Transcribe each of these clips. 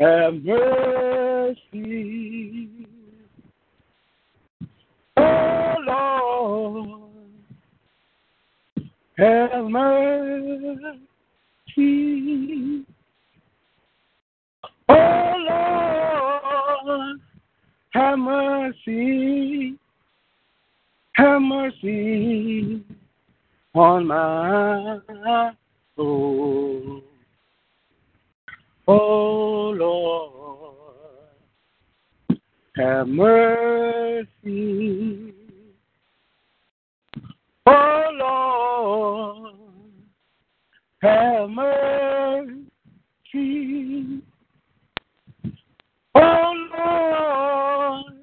have mercy. Oh Lord, have mercy. Oh Lord, have mercy. Have mercy on my soul. Oh Lord, have mercy. Oh Lord, have mercy. Oh Lord,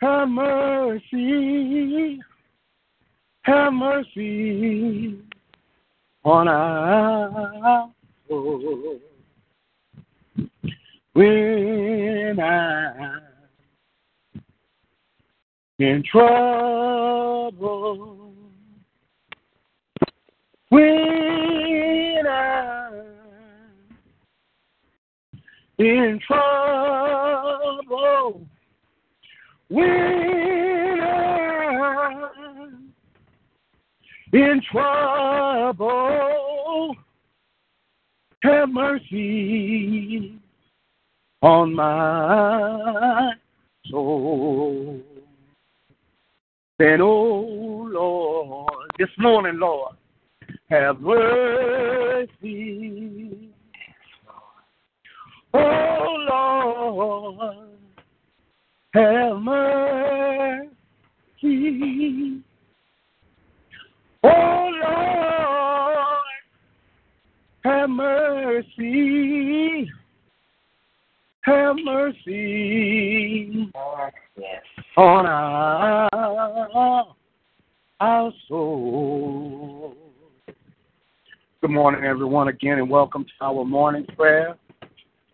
have mercy. Have mercy on our soul. When I'm in trouble, when I'm in trouble, when I'm in trouble, have mercy on my soul. Then, oh Lord, this morning, Lord, have mercy. Oh Lord, have mercy. Oh Lord, have mercy. Have mercy on our, our soul. Good morning, everyone, again, and welcome to our morning prayer.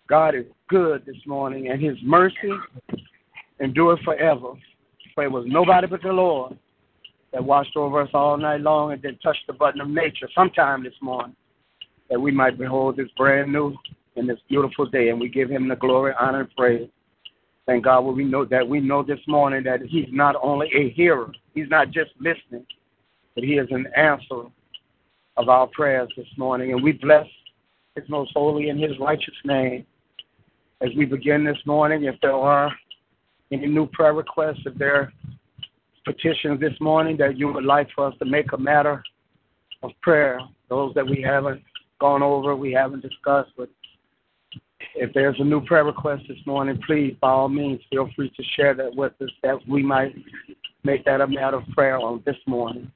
God is good this morning, and His mercy endure forever. For it was nobody but the Lord that watched over us all night long and then touched the button of nature sometime this morning that we might behold this brand new and this beautiful day. And we give him the glory, honor, and praise. Thank God we know that we know this morning that he's not only a hearer, he's not just listening, but he is an answer of our prayers this morning. And we bless his most holy and his righteous name. As we begin this morning, if there are any new prayer requests, if there are petitions this morning that you would like for us to make a matter of prayer, those that we haven't gone over, we haven't discussed, but if there's a new prayer request this morning, please, by all means, feel free to share that with us that we might make that a matter of prayer on this morning.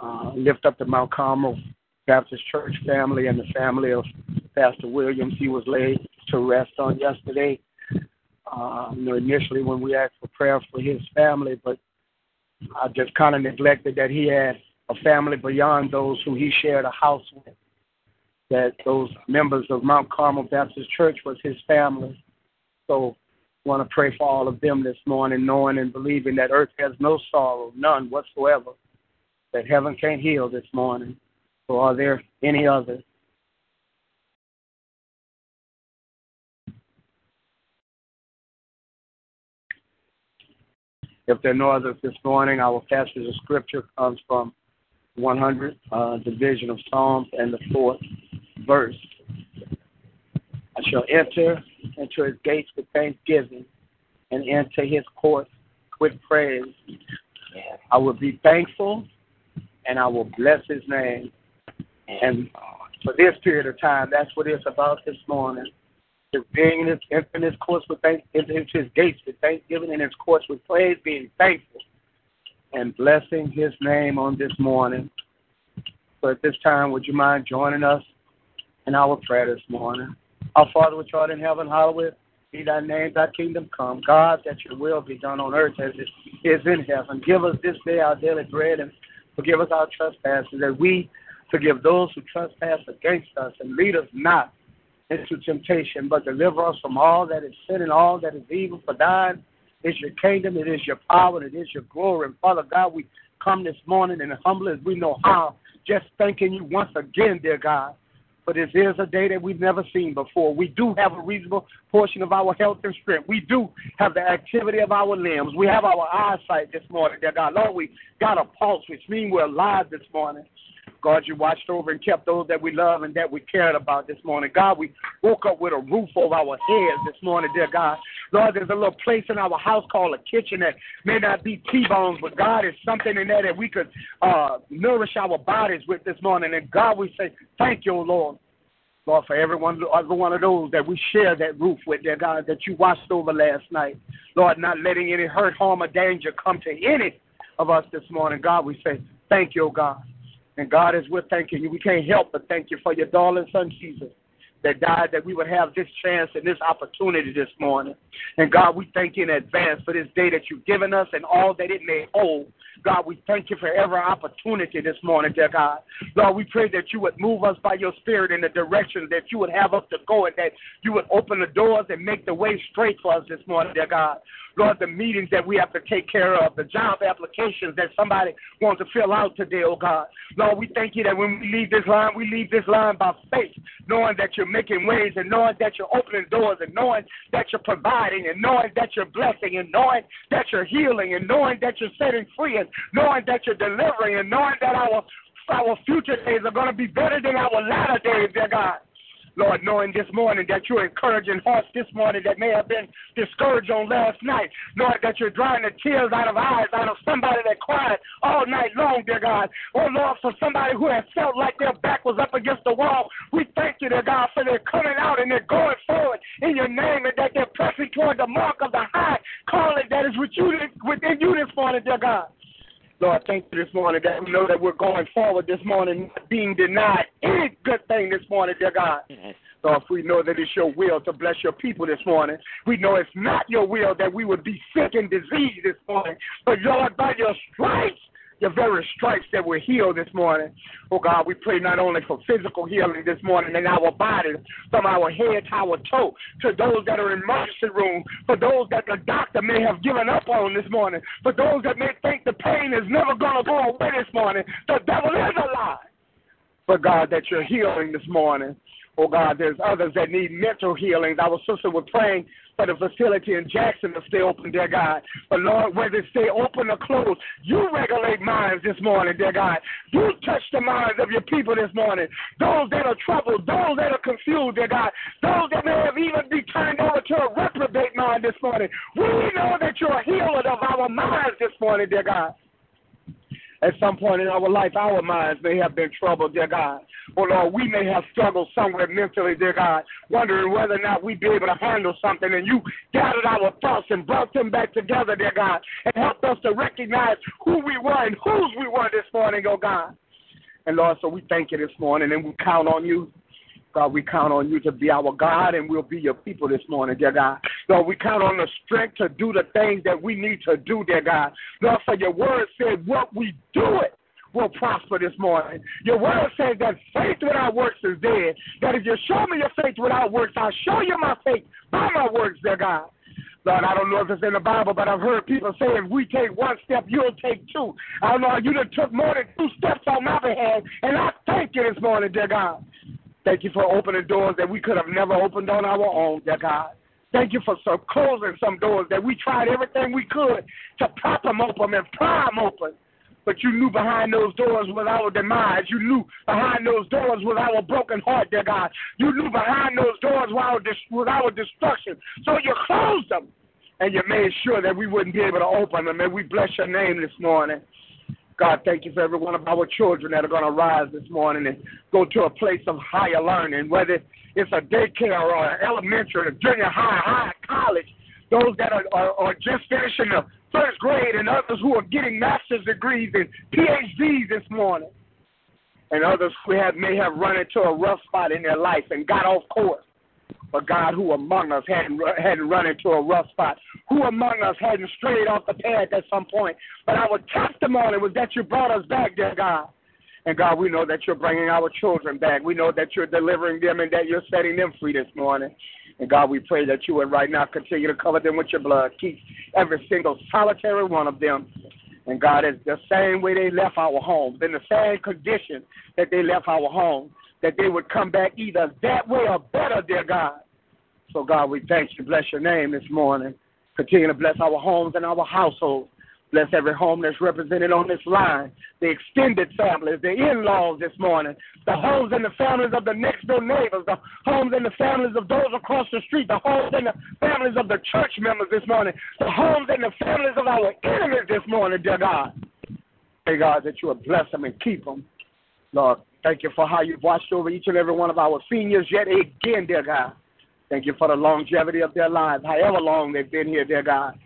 Uh, lift up the Mount Carmel Baptist Church family and the family of Pastor Williams. He was laid to rest on yesterday. Uh, you know, initially when we asked for prayer for his family, but I just kind of neglected that he had a family beyond those who he shared a house with. That those members of Mount Carmel Baptist Church was his family. So I want to pray for all of them this morning, knowing and believing that earth has no sorrow, none whatsoever, that heaven can't heal this morning. So are there any others? If there are no others this morning, our passage of scripture comes from 100, uh, division of Psalms, and the fourth verse. I shall enter into his gates with thanksgiving and enter his courts with praise. I will be thankful and I will bless his name. And for this period of time, that's what it's about this morning. Just being in his, in his courts with thank, into his gates with thanksgiving and his courts with praise, being thankful and blessing his name on this morning. So at this time, would you mind joining us in our prayer this morning? Our Father which art in heaven, hallowed be thy name, thy kingdom come. God, that your will be done on earth as it is in heaven. Give us this day our daily bread and forgive us our trespasses, that we forgive those who trespass against us, and lead us not into temptation, but deliver us from all that is sin and all that is evil. For thine is your kingdom, it is your power, and it is your glory. And Father God, we come this morning and humble as we know how, just thanking you once again, dear God. For this is a day that we've never seen before. We do have a reasonable portion of our health and strength. We do have the activity of our limbs. We have our eyesight this morning, dear God. Lord, we got a pulse, which means we're alive this morning. God, you watched over and kept those that we love and that we cared about this morning. God, we woke up with a roof over our heads this morning, dear God. Lord, there's a little place in our house called a kitchen that may not be T-bones, but God is something in there that we could uh, nourish our bodies with this morning. And God, we say, thank you, Lord. Lord, for everyone, every one of those that we share that roof with, dear God, that you watched over last night. Lord, not letting any hurt, harm, or danger come to any of us this morning. God, we say, thank you, God. And God, as we're thanking you, we can't help but thank you for your darling son, Jesus, that died that we would have this chance and this opportunity this morning. And God, we thank you in advance for this day that you've given us and all that it may hold. God, we thank you for every opportunity this morning, dear God. Lord, we pray that you would move us by your spirit in the direction that you would have us to go and that you would open the doors and make the way straight for us this morning, dear God. Lord, the meetings that we have to take care of, the job applications that somebody wants to fill out today, oh God. Lord, we thank you that when we leave this line, we leave this line by faith, knowing that you're making ways and knowing that you're opening doors and knowing that you're providing and knowing that you're blessing and knowing that you're healing and knowing that you're setting free and knowing that you're delivering and knowing that our our future days are going to be better than our latter days, dear God. Lord, knowing this morning that you're encouraging hearts this morning that may have been discouraged on last night. Lord, that you're drying the tears out of eyes out of somebody that cried all night long, dear God. Oh, Lord, for somebody who has felt like their back was up against the wall, we thank you, dear God, for their coming out and they're going forward in your name and that they're pressing toward the mark of the high calling that is within you this morning, dear God. Lord, thank you this morning that we know that we're going forward this morning, being denied any good thing this morning, dear God. Lord, if we know that it's your will to bless your people this morning, we know it's not your will that we would be sick and diseased this morning. But Lord, by your stripes, your very stripes that we're healed this morning. Oh God, we pray not only for physical healing this morning in our bodies, from our head to our toe, to those that are in emergency room, for those that the doctor may have given up on this morning, for those that may think the pain is never to go away this morning. The devil is a lie. But God, that you're healing this morning. Oh God, there's others that need mental healing. Our sister was praying for the facility in Jackson to stay open, dear God. But Lord, whether it stay open or closed, you regulate minds this morning, dear God. You touch the minds of your people this morning. Those that are troubled, those that are confused, dear God. Those that may have even been turned over to a reprobate mind this morning. We know that you're a healer of our minds this morning, dear God. At some point in our life, our minds may have been troubled, dear God. Or, Lord, we may have struggled somewhere mentally, dear God, wondering whether or not we'd be able to handle something. And you gathered our thoughts and brought them back together, dear God, and helped us to recognize who we were and whose we were this morning, oh God. And, Lord, so we thank you this morning and we count on you God, we count on you to be our God and we'll be your people this morning, dear God. Lord, we count on the strength to do the things that we need to do, dear God. Lord, for your word said, what we do it will prosper this morning. Your word says that faith without works is dead. That if you show me your faith without works, I'll show you my faith by my works, dear God. Lord, I don't know if it's in the Bible, but I've heard people say if we take one step, you'll take two. I don't know, you done took more than two steps on my behalf, and I thank you this morning, dear God. Thank you for opening doors that we could have never opened on our own, dear God. Thank you for some closing some doors that we tried everything we could to prop them open and pry them open. But you knew behind those doors was our demise. You knew behind those doors was our broken heart, dear God. You knew behind those doors was our, was our destruction. So you closed them and you made sure that we wouldn't be able to open them. And we bless your name this morning. God, thank you for every one of our children that are going to rise this morning and go to a place of higher learning, whether it's a daycare or an elementary, or junior high, high college, those that are, are, are just finishing the first grade and others who are getting master's degrees and PhDs this morning. And others who have, may have run into a rough spot in their life and got off course. But God, who among us hadn't, hadn't run into a rough spot? Who among us hadn't strayed off the path at some point? But our testimony was that you brought us back, dear God. And God, we know that you're bringing our children back. We know that you're delivering them and that you're setting them free this morning. And God, we pray that you would right now continue to cover them with your blood. Keep every single solitary one of them. And God, it's the same way they left our homes, in the same condition that they left our homes, that they would come back either that way or better, dear God. So, God, we thank you. Bless your name this morning. Continue to bless our homes and our households. Bless every home that's represented on this line, the extended families, the in laws this morning, the homes and the families of the next door neighbors, the homes and the families of those across the street, the homes and the families of the church members this morning, the homes and the families of our enemies this morning, dear God. Pray, God, that you would bless them and keep them. Lord, thank you for how you've watched over each and every one of our seniors yet again, dear God. Thank you for the longevity of their lives, however long they've been here, dear God.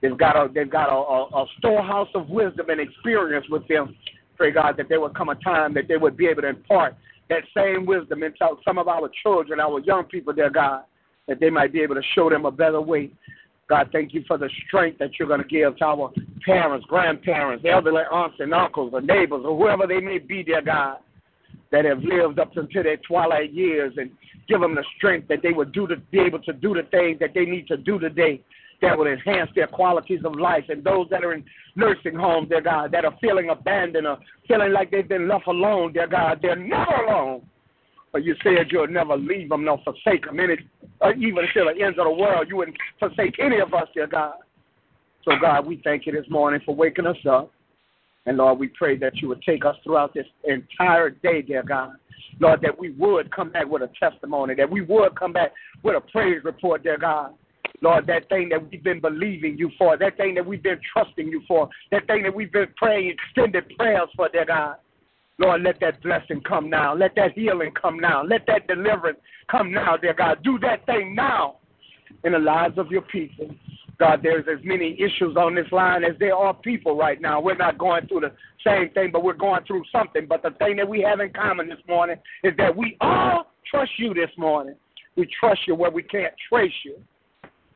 They've got a they've got a, a, a storehouse of wisdom and experience with them. Pray God that there would come a time that they would be able to impart that same wisdom into some of our children, our young people, dear God, that they might be able to show them a better way. God, thank you for the strength that you're going to give to our parents, grandparents, elderly aunts and uncles, or neighbors, or whoever they may be, dear God, that have lived up until their twilight years, and give them the strength that they would do to be able to do the things that they need to do today that will enhance their qualities of life. And those that are in nursing homes, dear God, that are feeling abandoned or feeling like they've been left alone, dear God, they're never alone. But you said you'll never leave them nor forsake them. Any, or even until the ends of the world, you wouldn't forsake any of us, dear God. So, God, we thank you this morning for waking us up. And, Lord, we pray that you would take us throughout this entire day, dear God. Lord, that we would come back with a testimony, that we would come back with a praise report, dear God. Lord, that thing that we've been believing you for, that thing that we've been trusting you for, that thing that we've been praying extended prayers for, dear God. Lord, let that blessing come now. Let that healing come now. Let that deliverance come now, dear God. Do that thing now in the lives of your people. God, there's as many issues on this line as there are people right now. We're not going through the same thing, but we're going through something. But the thing that we have in common this morning is that we all trust you this morning. We trust you where we can't trace you.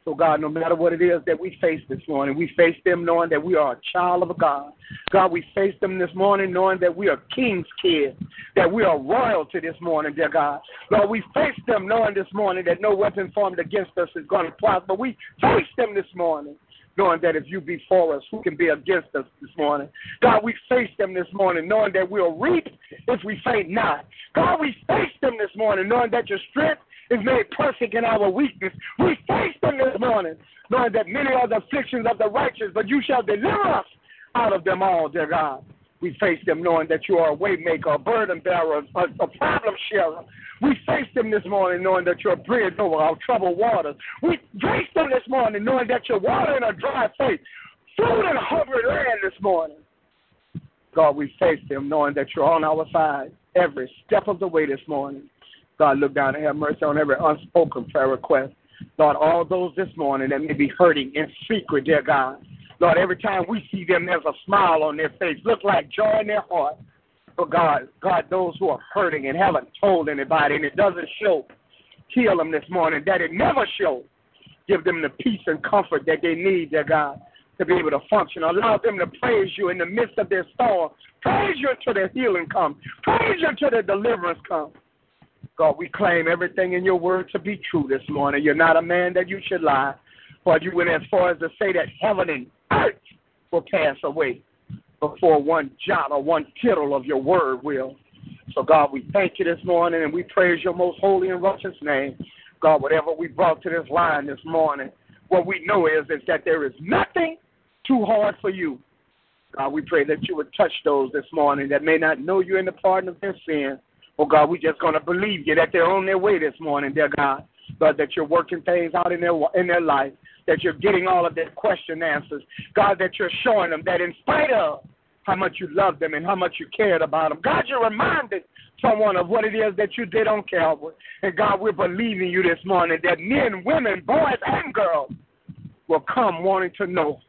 So, God, no matter what it is that we face this morning, we face them knowing that we are a child of God. God, we face them this morning knowing that we are king's kids, that we are royalty this morning, dear God. Lord, we face them knowing this morning that no weapon formed against us is going to prosper. But we face them this morning knowing that if you be for us, who can be against us this morning? God, we face them this morning, knowing that we'll reap if we faint not. God, we face them this morning, knowing that your strength is made perfect in our weakness. We face them this morning, knowing that many are the afflictions of the righteous, but you shall deliver us out of them all, dear God. We face them knowing that you are a waymaker, a burden bearer, a, a problem sharer. We face them this morning knowing that you're a bridge over our troubled waters. We face them this morning knowing that you're water in a dry place, food and hungry land this morning. God, we face them knowing that you're on our side every step of the way this morning. God, look down and have mercy on every unspoken prayer request. Lord, all those this morning that may be hurting in secret, dear God. Lord, every time we see them, there's a smile on their face, look like joy in their heart. But God, God, those who are hurting and haven't told anybody and it doesn't show, heal them this morning that it never shows. Give them the peace and comfort that they need, dear God, to be able to function. Allow them to praise you in the midst of their storm. Praise you until their healing comes. Praise you until their deliverance comes. God, we claim everything in your word to be true this morning. You're not a man that you should lie. But you went as far as to say that heaven and earth will pass away before one jot or one tittle of your word will. So, God, we thank you this morning and we praise your most holy and righteous name. God, whatever we brought to this line this morning, what we know is, is that there is nothing too hard for you. God, we pray that you would touch those this morning that may not know you in the pardon of their sins. Oh God, we just gonna believe you that they're on their way this morning, dear God. God, that you're working things out in their in their life, that you're getting all of their question answers. God, that you're showing them that in spite of how much you love them and how much you cared about them, God, you're reminded someone of what it is that you did on Calvary. And God, we're believing you this morning that men, women, boys, and girls will come wanting to know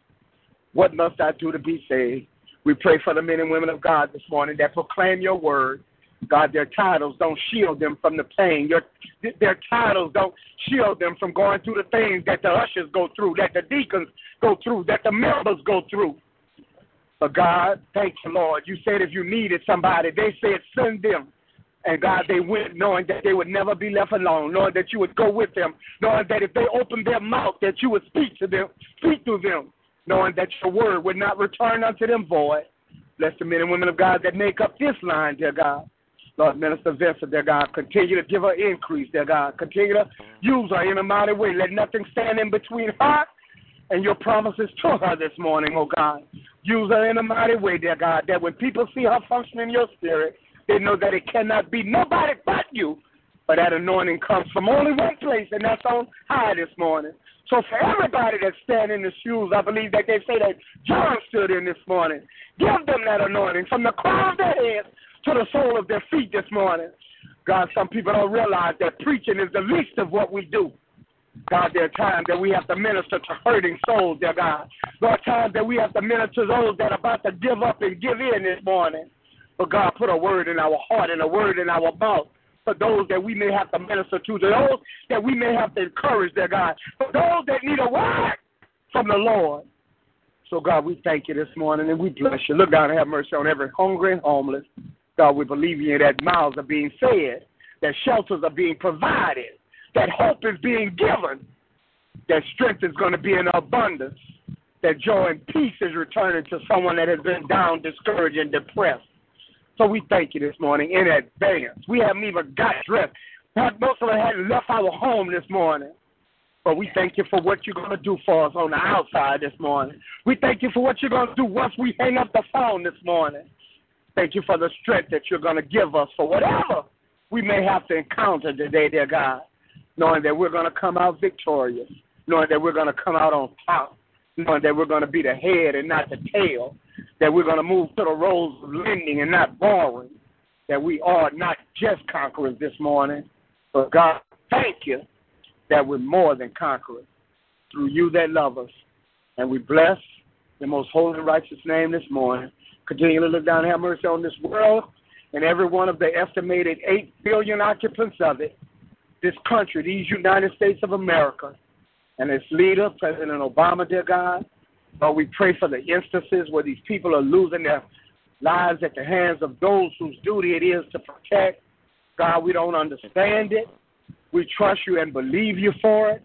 What must I do to be saved? We pray for the men and women of God this morning that proclaim your word. God, their titles don't shield them from the pain. Your, their titles don't shield them from going through the things that the ushers go through, that the deacons go through, that the members go through. But God, thank you, Lord. You said if you needed somebody, they said send them. And God, they went knowing that they would never be left alone, knowing that you would go with them, knowing that if they opened their mouth, that you would speak to them, speak to them, knowing that your word would not return unto them void. Bless the men and women of God that make up this line, dear God. Lord, Minister Vincent, dear God, continue to give her increase, dear God. Continue to use her in a mighty way. Let nothing stand in between her and your promises to her this morning, oh God. Use her in a mighty way, dear God, that when people see her functioning in your spirit, they know that it cannot be nobody but you. But that anointing comes from only one place, and that's on high this morning. So for everybody that's standing in the shoes, I believe that they say that John stood in this morning. Give them that anointing from the crown of their heads to the sole of their feet this morning. God, some people don't realize that preaching is the least of what we do. God, there are times that we have to minister to hurting souls, dear God. There are times that we have to minister to those that are about to give up and give in this morning. But God, put a word in our heart and a word in our mouth for those that we may have to minister to, to those that we may have to encourage, dear God, for those that need a word from the Lord. So, God, we thank you this morning and we bless you. Look down and have mercy on every hungry and homeless. God, we believe in you that mouths are being fed, that shelters are being provided, that hope is being given, that strength is going to be in abundance, that joy and peace is returning to someone that has been down, discouraged, and depressed. So we thank you this morning in advance. We haven't even got dressed. Most of us hadn't left our home this morning. But we thank you for what you're going to do for us on the outside this morning. We thank you for what you're going to do once we hang up the phone this morning. Thank you for the strength that you're going to give us for whatever we may have to encounter today, dear God, knowing that we're going to come out victorious, knowing that we're going to come out on top, knowing that we're going to be the head and not the tail, that we're going to move to the roles of lending and not borrowing, that we are not just conquerors this morning, but God, thank you that we're more than conquerors. Through you that love us. And we bless the most holy and righteous name this morning. Continue to look down and have mercy on this world and every one of the estimated 8 billion occupants of it, this country, these United States of America, and its leader, President Obama, dear God. Lord, we pray for the instances where these people are losing their lives at the hands of those whose duty it is to protect. God, we don't understand it. We trust you and believe you for it.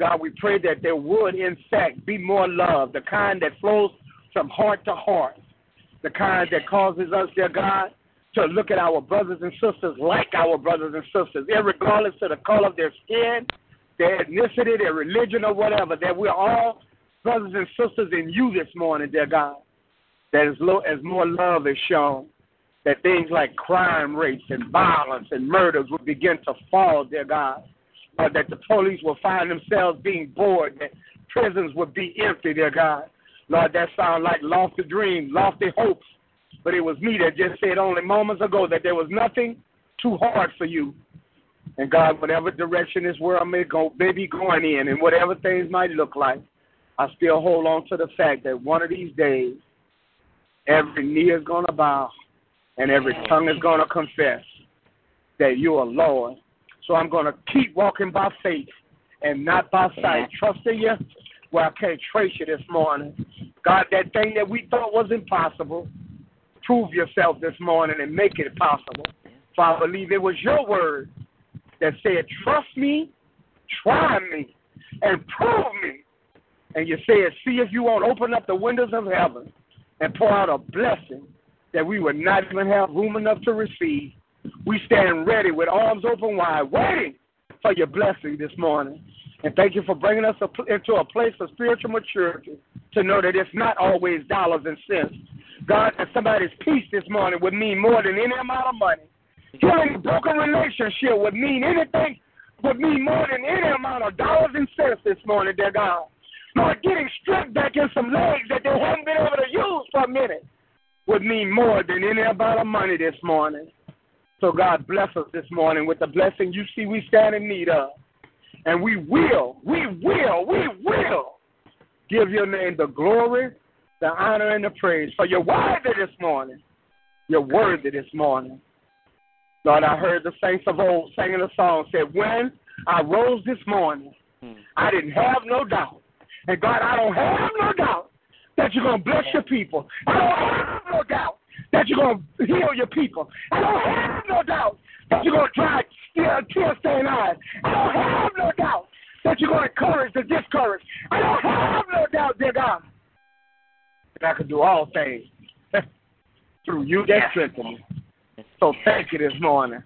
God, we pray that there would, in fact, be more love, the kind that flows from heart to heart, the kind that causes us, dear God, to look at our brothers and sisters like our brothers and sisters, regardless of the color of their skin, their ethnicity, their religion, or whatever, that we're all brothers and sisters in you this morning, dear God. That as, low, as more love is shown, that things like crime rates and violence and murders will begin to fall, dear God. Or that the police will find themselves being bored, that prisons will be empty, dear God. Lord, that sounds like lofty dreams, lofty hopes. But it was me that just said only moments ago that there was nothing too hard for you. And God, whatever direction this world may go, may be going in, and whatever things might look like, I still hold on to the fact that one of these days, every knee is going to bow and every tongue is going to confess that you are Lord. So I'm going to keep walking by faith and not by sight, trusting you where I can't trace you this morning. God, that thing that we thought was impossible, prove yourself this morning and make it possible. For I believe it was your word that said, Trust me, try me, and prove me. And you said, See if you won't open up the windows of heaven and pour out a blessing that we would not even have room enough to receive. We stand ready with arms open wide, waiting for your blessing this morning. And thank you for bringing us into a place of spiritual maturity to know that it's not always dollars and cents. God, that somebody's peace this morning would mean more than any amount of money. Healing a broken relationship would mean anything, would mean more than any amount of dollars and cents this morning, dear God. Lord, getting strength back in some legs that they haven't been able to use for a minute would mean more than any amount of money this morning. So God bless us this morning with the blessing you see we stand in need of. And we will, we will, we will give your name the glory, the honor and the praise. For you're worthy this morning. You're worthy this morning. Lord, I heard the saints of old singing a song said, When I rose this morning, hmm. I didn't have no doubt. And God, I don't have no doubt that you're going to bless your people. I don't have no doubt that you're going to heal your people. I don't have no doubt you're going to dry tear stained eyes. I don't have no doubt that you're going to encourage the discouraged. I don't have no doubt, dear God, that I can do all things through you that strengthen me. So thank you this morning.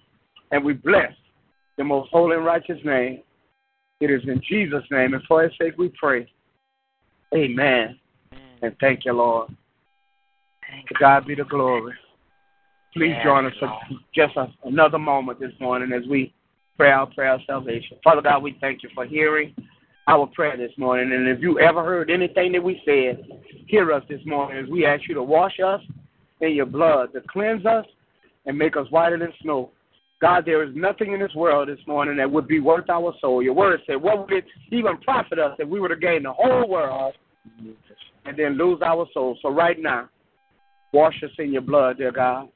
And we bless the most holy and righteous name. It is in Jesus' name and for his sake we pray. Amen. And thank you, Lord. To God be the glory. Please join us for just a, another moment this morning as we pray our prayer of salvation. Father God, we thank you for hearing our prayer this morning. And if you ever heard anything that we said, hear us this morning as we ask you to wash us in your blood, to cleanse us and make us whiter than snow. God, there is nothing in this world this morning that would be worth our soul. Your word said, what would it even profit us if we were to gain the whole world and then lose our soul? So right now, wash us in your blood, dear God.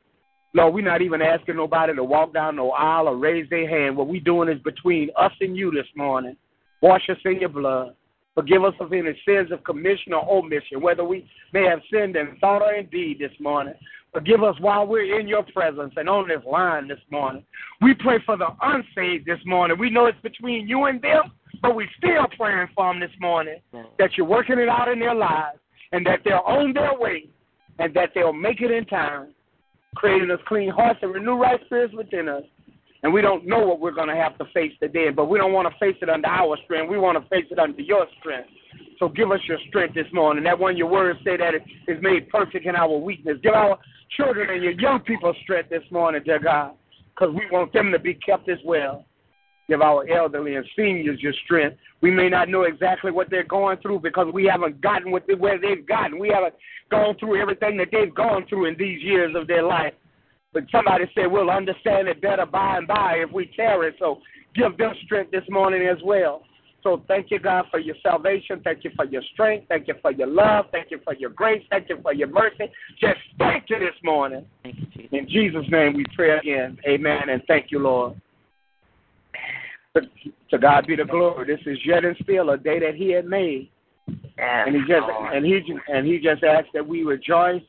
Lord, we're not even asking nobody to walk down no aisle or raise their hand. What we're doing is between us and you this morning. Wash us in your blood. Forgive us of any sins of commission or omission, whether we may have sinned in thought or in deed this morning. Forgive us while we're in your presence and on this line this morning. We pray for the unsaved this morning. We know it's between you and them, but we're still praying for them this morning that you're working it out in their lives and that they're on their way and that they'll make it in time, creating us clean hearts and renew right spirits within us. And we don't know what we're going to have to face today, but we don't want to face it under our strength. We want to face it under your strength. So give us your strength this morning. That one your words say that it is made perfect in our weakness. Give our children and your young people strength this morning, dear God, because we want them to be kept as well. Give our elderly and seniors your strength. We may not know exactly what they're going through because we haven't gotten what they, where they've gotten. We haven't gone through everything that they've gone through in these years of their life. But somebody said we'll understand it better by and by if we tarry. So give them strength this morning as well. So thank you, God, for your salvation. Thank you for your strength. Thank you for your love. Thank you for your grace. Thank you for your mercy. Just thank you this morning. Thank you, Jesus. In Jesus' name we pray again. Amen. And thank you, Lord. To, God be the glory. This is yet and still a day that He had made, and He just and He and He just asked that we rejoice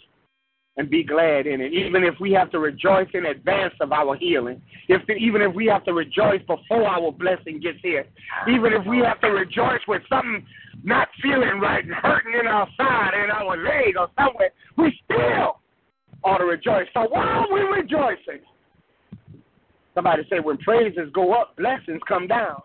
and be glad in it. Even if we have to rejoice in advance of our healing, if even if we have to rejoice before our blessing gets here, even if we have to rejoice with something not feeling right and hurting in our side, in our leg, or somewhere, we still ought to rejoice. So why are we rejoicing? Somebody say when praises go up, blessings come down.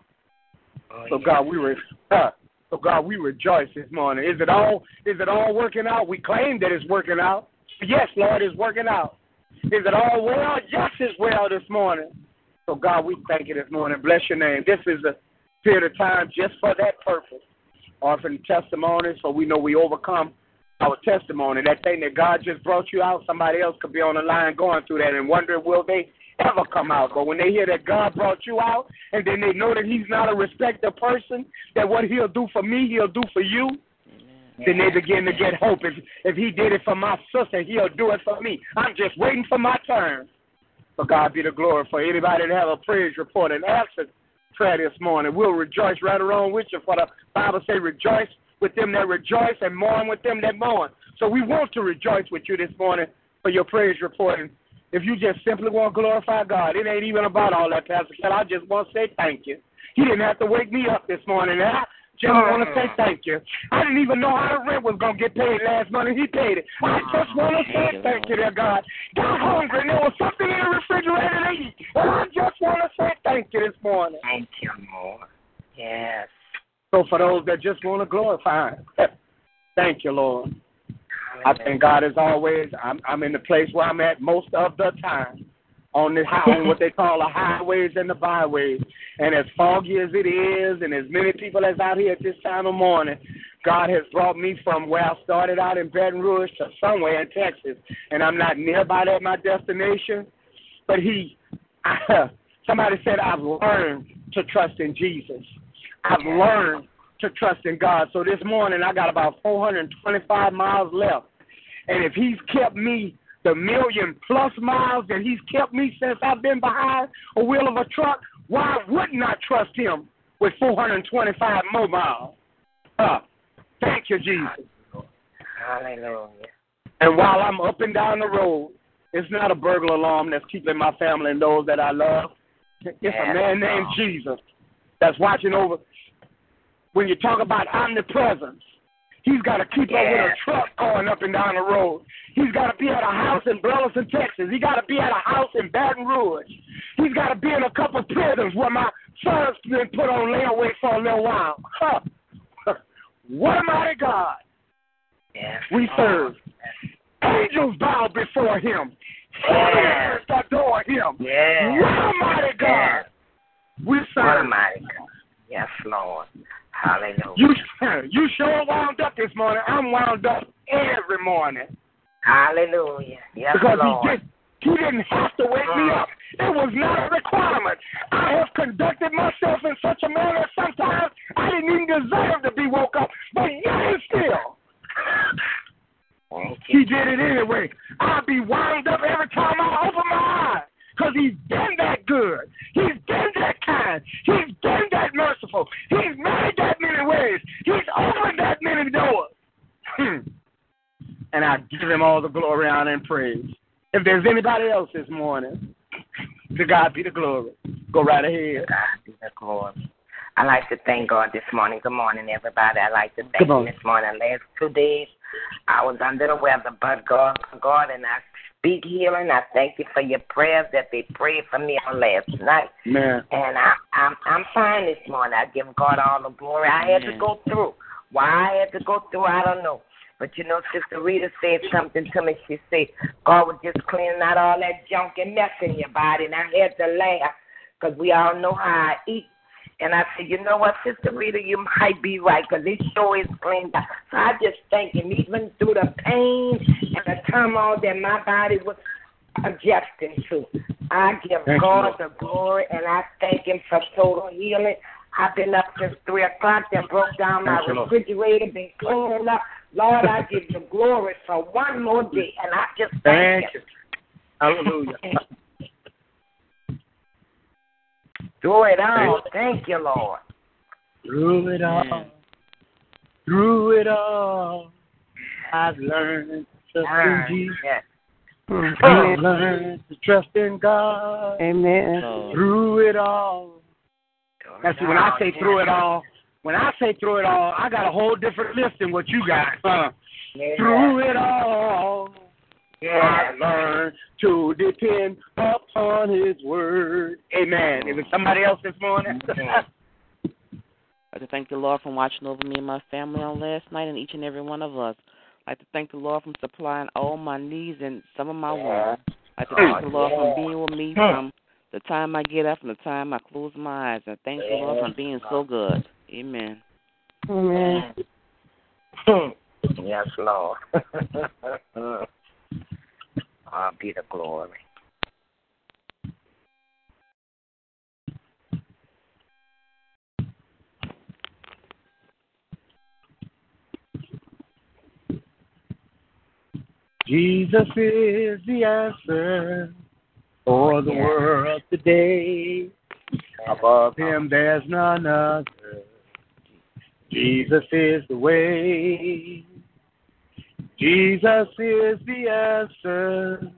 Oh, So yes. God, we re- uh, so God, we rejoice this morning. Is it all is it all working out? We claim that it's working out. Yes, Lord, it's working out. Is it all well? Yes, it's well this morning. So God, we thank you this morning. Bless your name. This is a period of time just for that purpose. Offering testimonies, so we know we overcome our testimony. That thing that God just brought you out, somebody else could be on the line going through that and wondering will they ever come out. But when they hear that God brought you out and then they know that He's not a respecter person, that what He'll do for me, He'll do for you, then they begin to get hope. If if He did it for my sister, He'll do it for me. I'm just waiting for my turn. For God be the glory. For anybody to have a praise report and answer prayer this morning, we'll rejoice right along with you. For the Bible say, rejoice with them that rejoice and mourn with them that mourn. So we want to rejoice with you this morning for your praise report. And if you just simply want to glorify God, it ain't even about all that, Pastor Kel. I just want to say thank you. He didn't have to wake me up this morning. And I just want to say mm. thank you. I didn't even know how the rent was going to get paid last month, and he paid it. I mm. just want to say thank you, dear God. Got hungry, and there was something in the refrigerator to eat. And I just want to say thank you this morning. Thank you, Lord. Yes. So for those that just want to glorify him, thank you, Lord. I thank God as always. I'm I'm in the place where I'm at most of the time. On the high, on what they call the highways and the byways. And as foggy as it is, and as many people as out here at this time of morning, God has brought me from where I started out in Baton Rouge to somewhere in Texas. And I'm not nearby at my destination. But he somebody said I've learned to trust in Jesus. I've learned to trust in God. So this morning I got about 425 miles left. And if He's kept me the million plus miles that He's kept me since I've been behind a wheel of a truck, why wouldn't I trust Him with 425 more miles? Uh, thank you, Jesus. Hallelujah. And while I'm up and down the road, it's not a burglar alarm that's keeping my family and those that I love. It's a man named Jesus that's watching over. When you talk about omnipresence, he's got to keep up with a truck going up and down the road. He's got to be at a house in Burleson, Texas. He got to be at a house in Baton Rouge. He's got to be in a couple of prisons where my son's been put on layaway for a little while. Huh. What a mighty God we oh, serve. Angels bow before him. Heavens adore him. Yes. What a mighty God we serve. What a mighty God. Yes, Lord. Hallelujah. You, you sure wound up this morning. I'm wound up every morning Hallelujah. Yes, because Lord. he did. He didn't have to wake me mm. up. It was not a requirement. I have conducted myself in such a manner sometimes I didn't even deserve to be woke up, but yet still. He did it anyway. I'll be wound up every time I open my eyes because he's been that good. He's been that kind. He's been that merciful. He's made that many ways. He's opened that many doors. Hmm. And I give him all the glory, honor, and praise. If there's anybody else this morning, to God be the glory. Go right ahead. God be the glory. I like to thank God this morning. Good morning, everybody. I like to thank Him this morning. Last two days, I was under the weather, but God, God, and I speak healing. I thank you for your prayers that they prayed for me on last night. Man. And I, I'm I'm fine this morning. I give God all the glory. I had to go through. Why I had to go through, I don't know. But you know, Sister Rita said something to me. She said God was just cleaning out all that junk and mess in your body, and I had to laugh because we all know how I eat. And I said, you know what, Sister Rita, you might be right because this sure is cleaned out. So I just thank Him, even through the pain and the turmoil that my body was adjusting to. I give Thank God Lord. the glory and I thank Him for total healing. I've been up since three o'clock, then broke down my Thank you, refrigerator, been cleaning up. Lord, I give you glory for one more day, and I just thank, Thank you. Hallelujah. Do it all. Thank you, Lord. Through it all, through it all, I've learned to trust in Jesus. yes. I've learned to trust in God. Amen. Through it all. Now, see, when I say through it all, when I say through it all, I got a whole different list than what you got. Huh? Yeah. Through it all, yeah. I learned to depend upon His word. Amen. Is it somebody else this morning? I'd like to thank the Lord for watching over me and my family on last night and each and every one of us. I'd like to thank the Lord for supplying all my needs and some of my wants. I'd like to oh, thank the Lord for being with me from the time I get up and the time I close my eyes. And thank the Lord for being so good. Amen. Amen. yes, Lord. I'll be the glory. Jesus is the answer for the world today. Above him there's none other. Jesus is the way. Jesus is the answer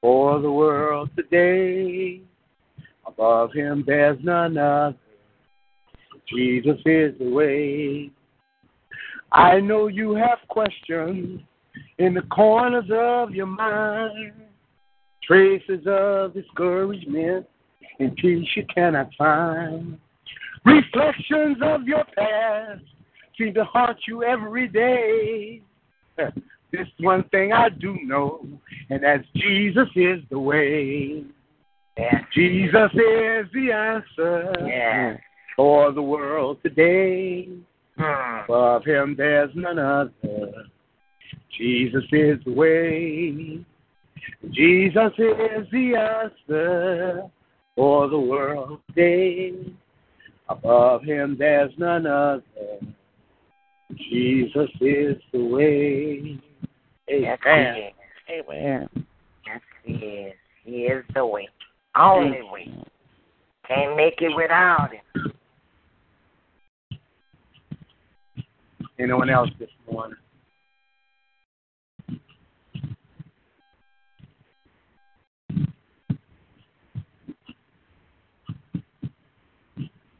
for the world today. Above him there's none other. Jesus is the way. I know you have questions in the corners of your mind, traces of discouragement and peace you cannot find. Reflections of your past seem to haunt you every day. This one thing I do know, and that's Jesus is the way. Yes. Jesus is the answer Yes. for the world today. Mm. Above him there's none other. Jesus is the way. Jesus is the answer for the world today. Above him there's none other. Jesus is the way. Yes, Amen. he is. Amen. Yes, he is. He is the way. Only way. Can't make it without him. Anyone else this morning?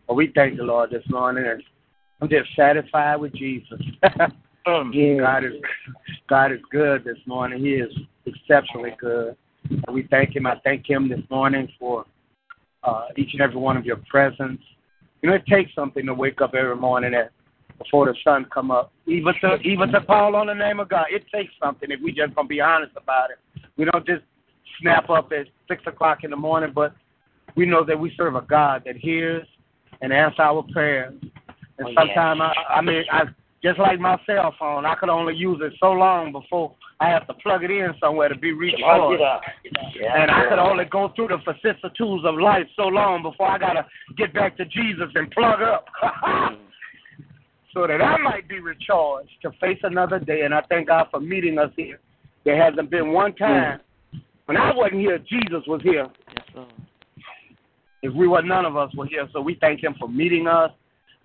Well, we thank the Lord this morning, and I'm just satisfied with Jesus. Yeah. God is God is good this morning. He is exceptionally good. And we thank Him. I thank Him this morning for uh, each and every one of your presence. You know, it takes something to wake up every morning at, before the sun come up. Even to even to call on the name of God, it takes something. If we just gonna be honest about it, we don't just snap up at six o'clock in the morning, but we know that we serve a God that hears and answer our prayers. And Oh, yeah. sometimes I, I mean, I just like my cell phone, I could only use it so long before I have to plug it in somewhere to be recharged. Yeah, And I could only go through the vicissitudes of life so long before I gotta get back to Jesus and plug up. so that I might be recharged to face another day. And I thank God for meeting us here. There hasn't been one time when I wasn't here, Jesus was here. Lord. If we were, none of us were here. So we thank Him for meeting us.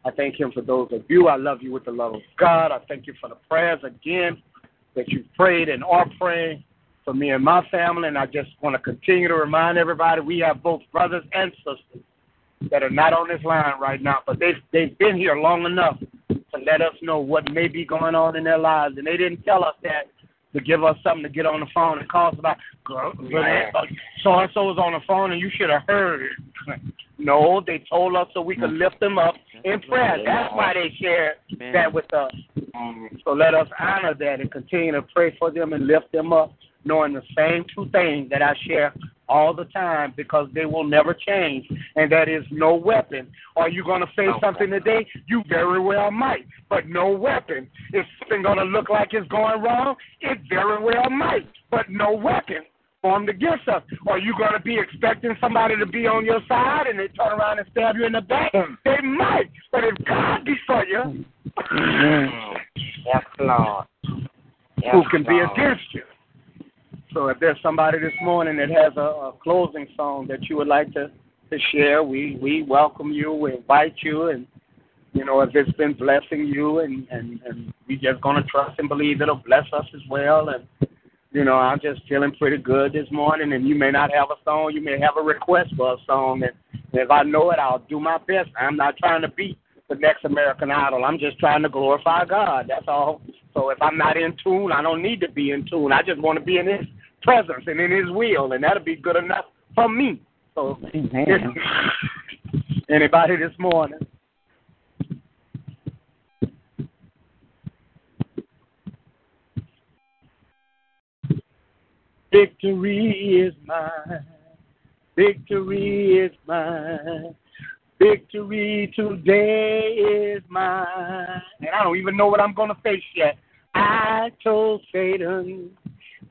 I thank Him for those of you. I love you with the love of God. I thank you for the prayers again that you prayed and are praying for me and my family. And I just want to continue to remind everybody we have both brothers and sisters that are not on this line right now, but they've, they've been here long enough to let us know what may be going on in their lives. And they didn't tell us that to give us something to get on the phone and call us about, so and so was on the phone and you should have heard it. No, they told us so we could lift them up in prayer. That's why they shared that with us. So let us honor that and continue to pray for them and lift them up, knowing the same two things that I share all the time because they will never change, and that is no weapon. Are you going to say something today? You very well might, but no weapon. Is something going to look like it's going wrong? It very well might, but no weapon formed against us. Are you going to be expecting somebody to be on your side and they turn around and stab you in the back? Mm-hmm. They might, but if God be for you, mm-hmm. Yes, Lord. Yes, who can be against you? There's somebody this morning that has a, a closing song that you would like to, to share, we, we welcome you, we invite you, and you know if it's been blessing you, and and and we just gonna trust and believe it'll bless us as well. And you know I'm just feeling pretty good this morning, and you may not have a song, you may have a request for a song, and if I know it, I'll do my best. I'm not trying to beat the next American Idol. I'm just trying to glorify God. That's all. So if I'm not in tune, I don't need to be in tune. I just want to be in His presence and in His will, and that'll be good enough for me. So, Amen. anybody this morning? Victory is mine. Victory is mine. Victory today is mine. And I don't even know what I'm going to face yet. I told Satan,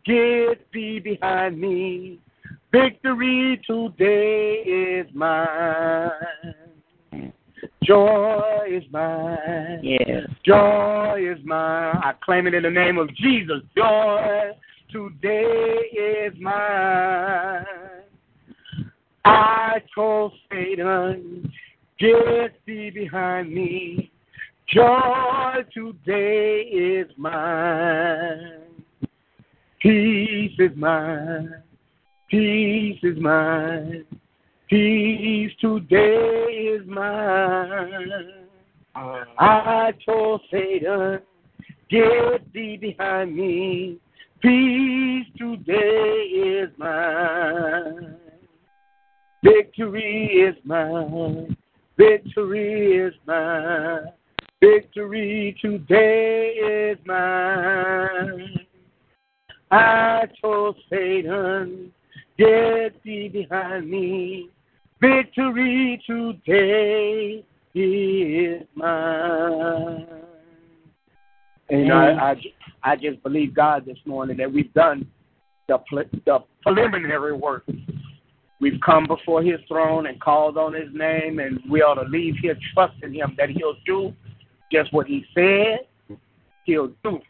get thee behind me. Victory today is mine. Joy is mine. Yes. Joy is mine. I claim it in the name of Jesus. Joy today is mine. I told Satan, get thee behind me. Joy today is mine. Peace is mine. Peace is mine. Peace today is mine. I told Satan, get thee behind me. Peace today is mine. Victory is mine. Victory is mine. Victory today is mine. I told Satan, get thee behind me. Victory today is mine. And I, I, I just believe God this morning that we've done the, the preliminary work. We've come before His throne and called on His name, and we ought to leave here trusting Him that He'll do just what He said He'll do.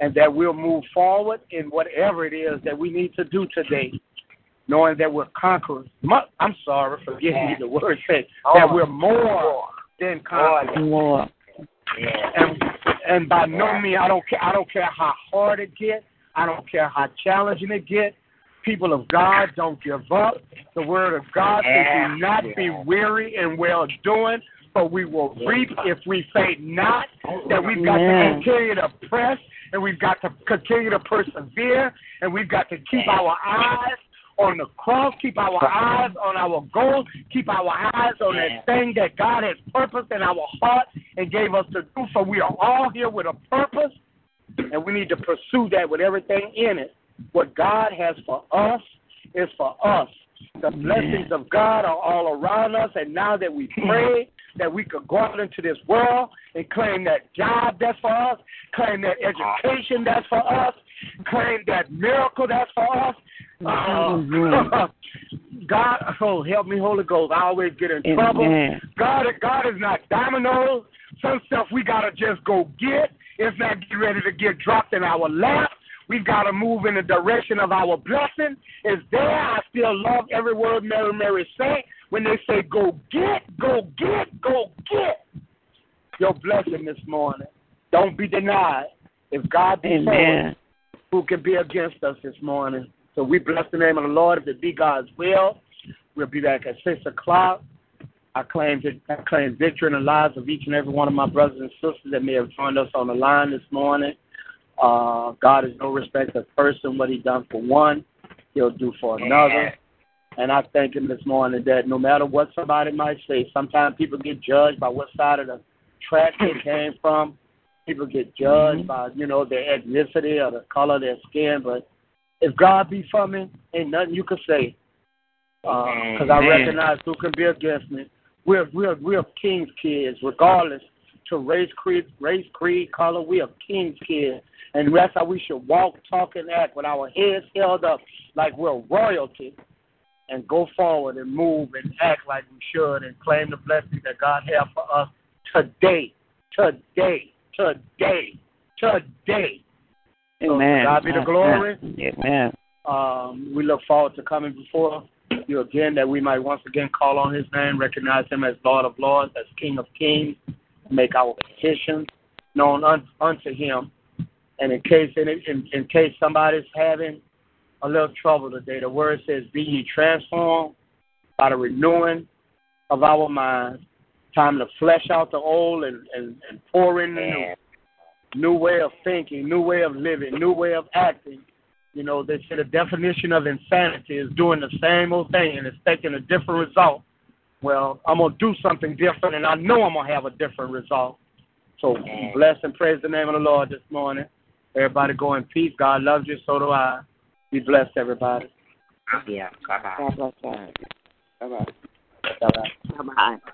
And that we'll move forward in whatever it is that we need to do today, knowing that we're conquerors. I'm sorry, forgive me the word says that we're more than conquerors. And and by no means I don't care I don't care how hard it gets, I don't care how challenging it gets. People of God, don't give up. The word of God says, "Do not be weary in well doing, for we will reap if we faint not." That we've got to continue to press, and we've got to continue to persevere, and we've got to keep our eyes on the cross, keep our eyes on our goal, keep our eyes on that thing that God has purposed in our heart and gave us to do. So we are all here with a purpose, and we need to pursue that with everything in it. What God has for us is for us. The blessings of God are all around us, and now that we pray that we could go out into this world and claim that job that's for us, claim that education that's for us, claim that miracle that's for us. Uh, God, oh, help me, Holy Ghost. I always get in trouble. Amen. God, God is not Domino's. Some stuff we gotta just go get. It's not get ready to get dropped in our lap. We've got to move in the direction of our blessing. It's there. I still love every word Mary Mary say when they say go get, go get, go get your blessing this morning. Don't be denied. If God be for us, who can be against us this morning? So we bless the name of the Lord. If it be God's will, we'll be back at six o'clock. I claim I claim victory in the lives of each and every one of my brothers and sisters that may have joined us on the line this morning. Uh, God is no respect of person. What He done for one, He'll do for another. And I thank Him this morning that no matter what somebody might say, sometimes people get judged by what side of the track they came from. People get judged mm-hmm. by you know their ethnicity or the color of their skin. But if God be for me, ain't nothing you can say. Uh, because I recognize who can be against me. We're we're we're king's kids, regardless to race, creed, race, creed, color. We are king's kids, and that's how we should walk, talk, and act with our heads held up like we're royalty, and go forward and move and act like we should, and claim the blessing that God has for us today, today, today, today. Amen. to God be the glory. Amen. Um, we look forward to coming before you again, that we might once again call on His name, recognize Him as Lord of Lords, as King of Kings, make our petitions known un- unto Him. And in case in, in, in case somebody's having a little trouble today, the Word says, "Be ye transformed by the renewing of our minds." Time to flesh out the old and, and, and pour in the new new way of thinking, new way of living, new way of acting. You know, they say the definition of insanity is doing the same old thing and expecting a different result. Well, I'm gonna do something different, and I know I'm gonna have a different result. So bless and praise the name of the Lord this morning. Everybody go in peace. God loves you, so do I. Be blessed, everybody. Yeah. Bye bye. God bless you. Bye bye. Bye bye.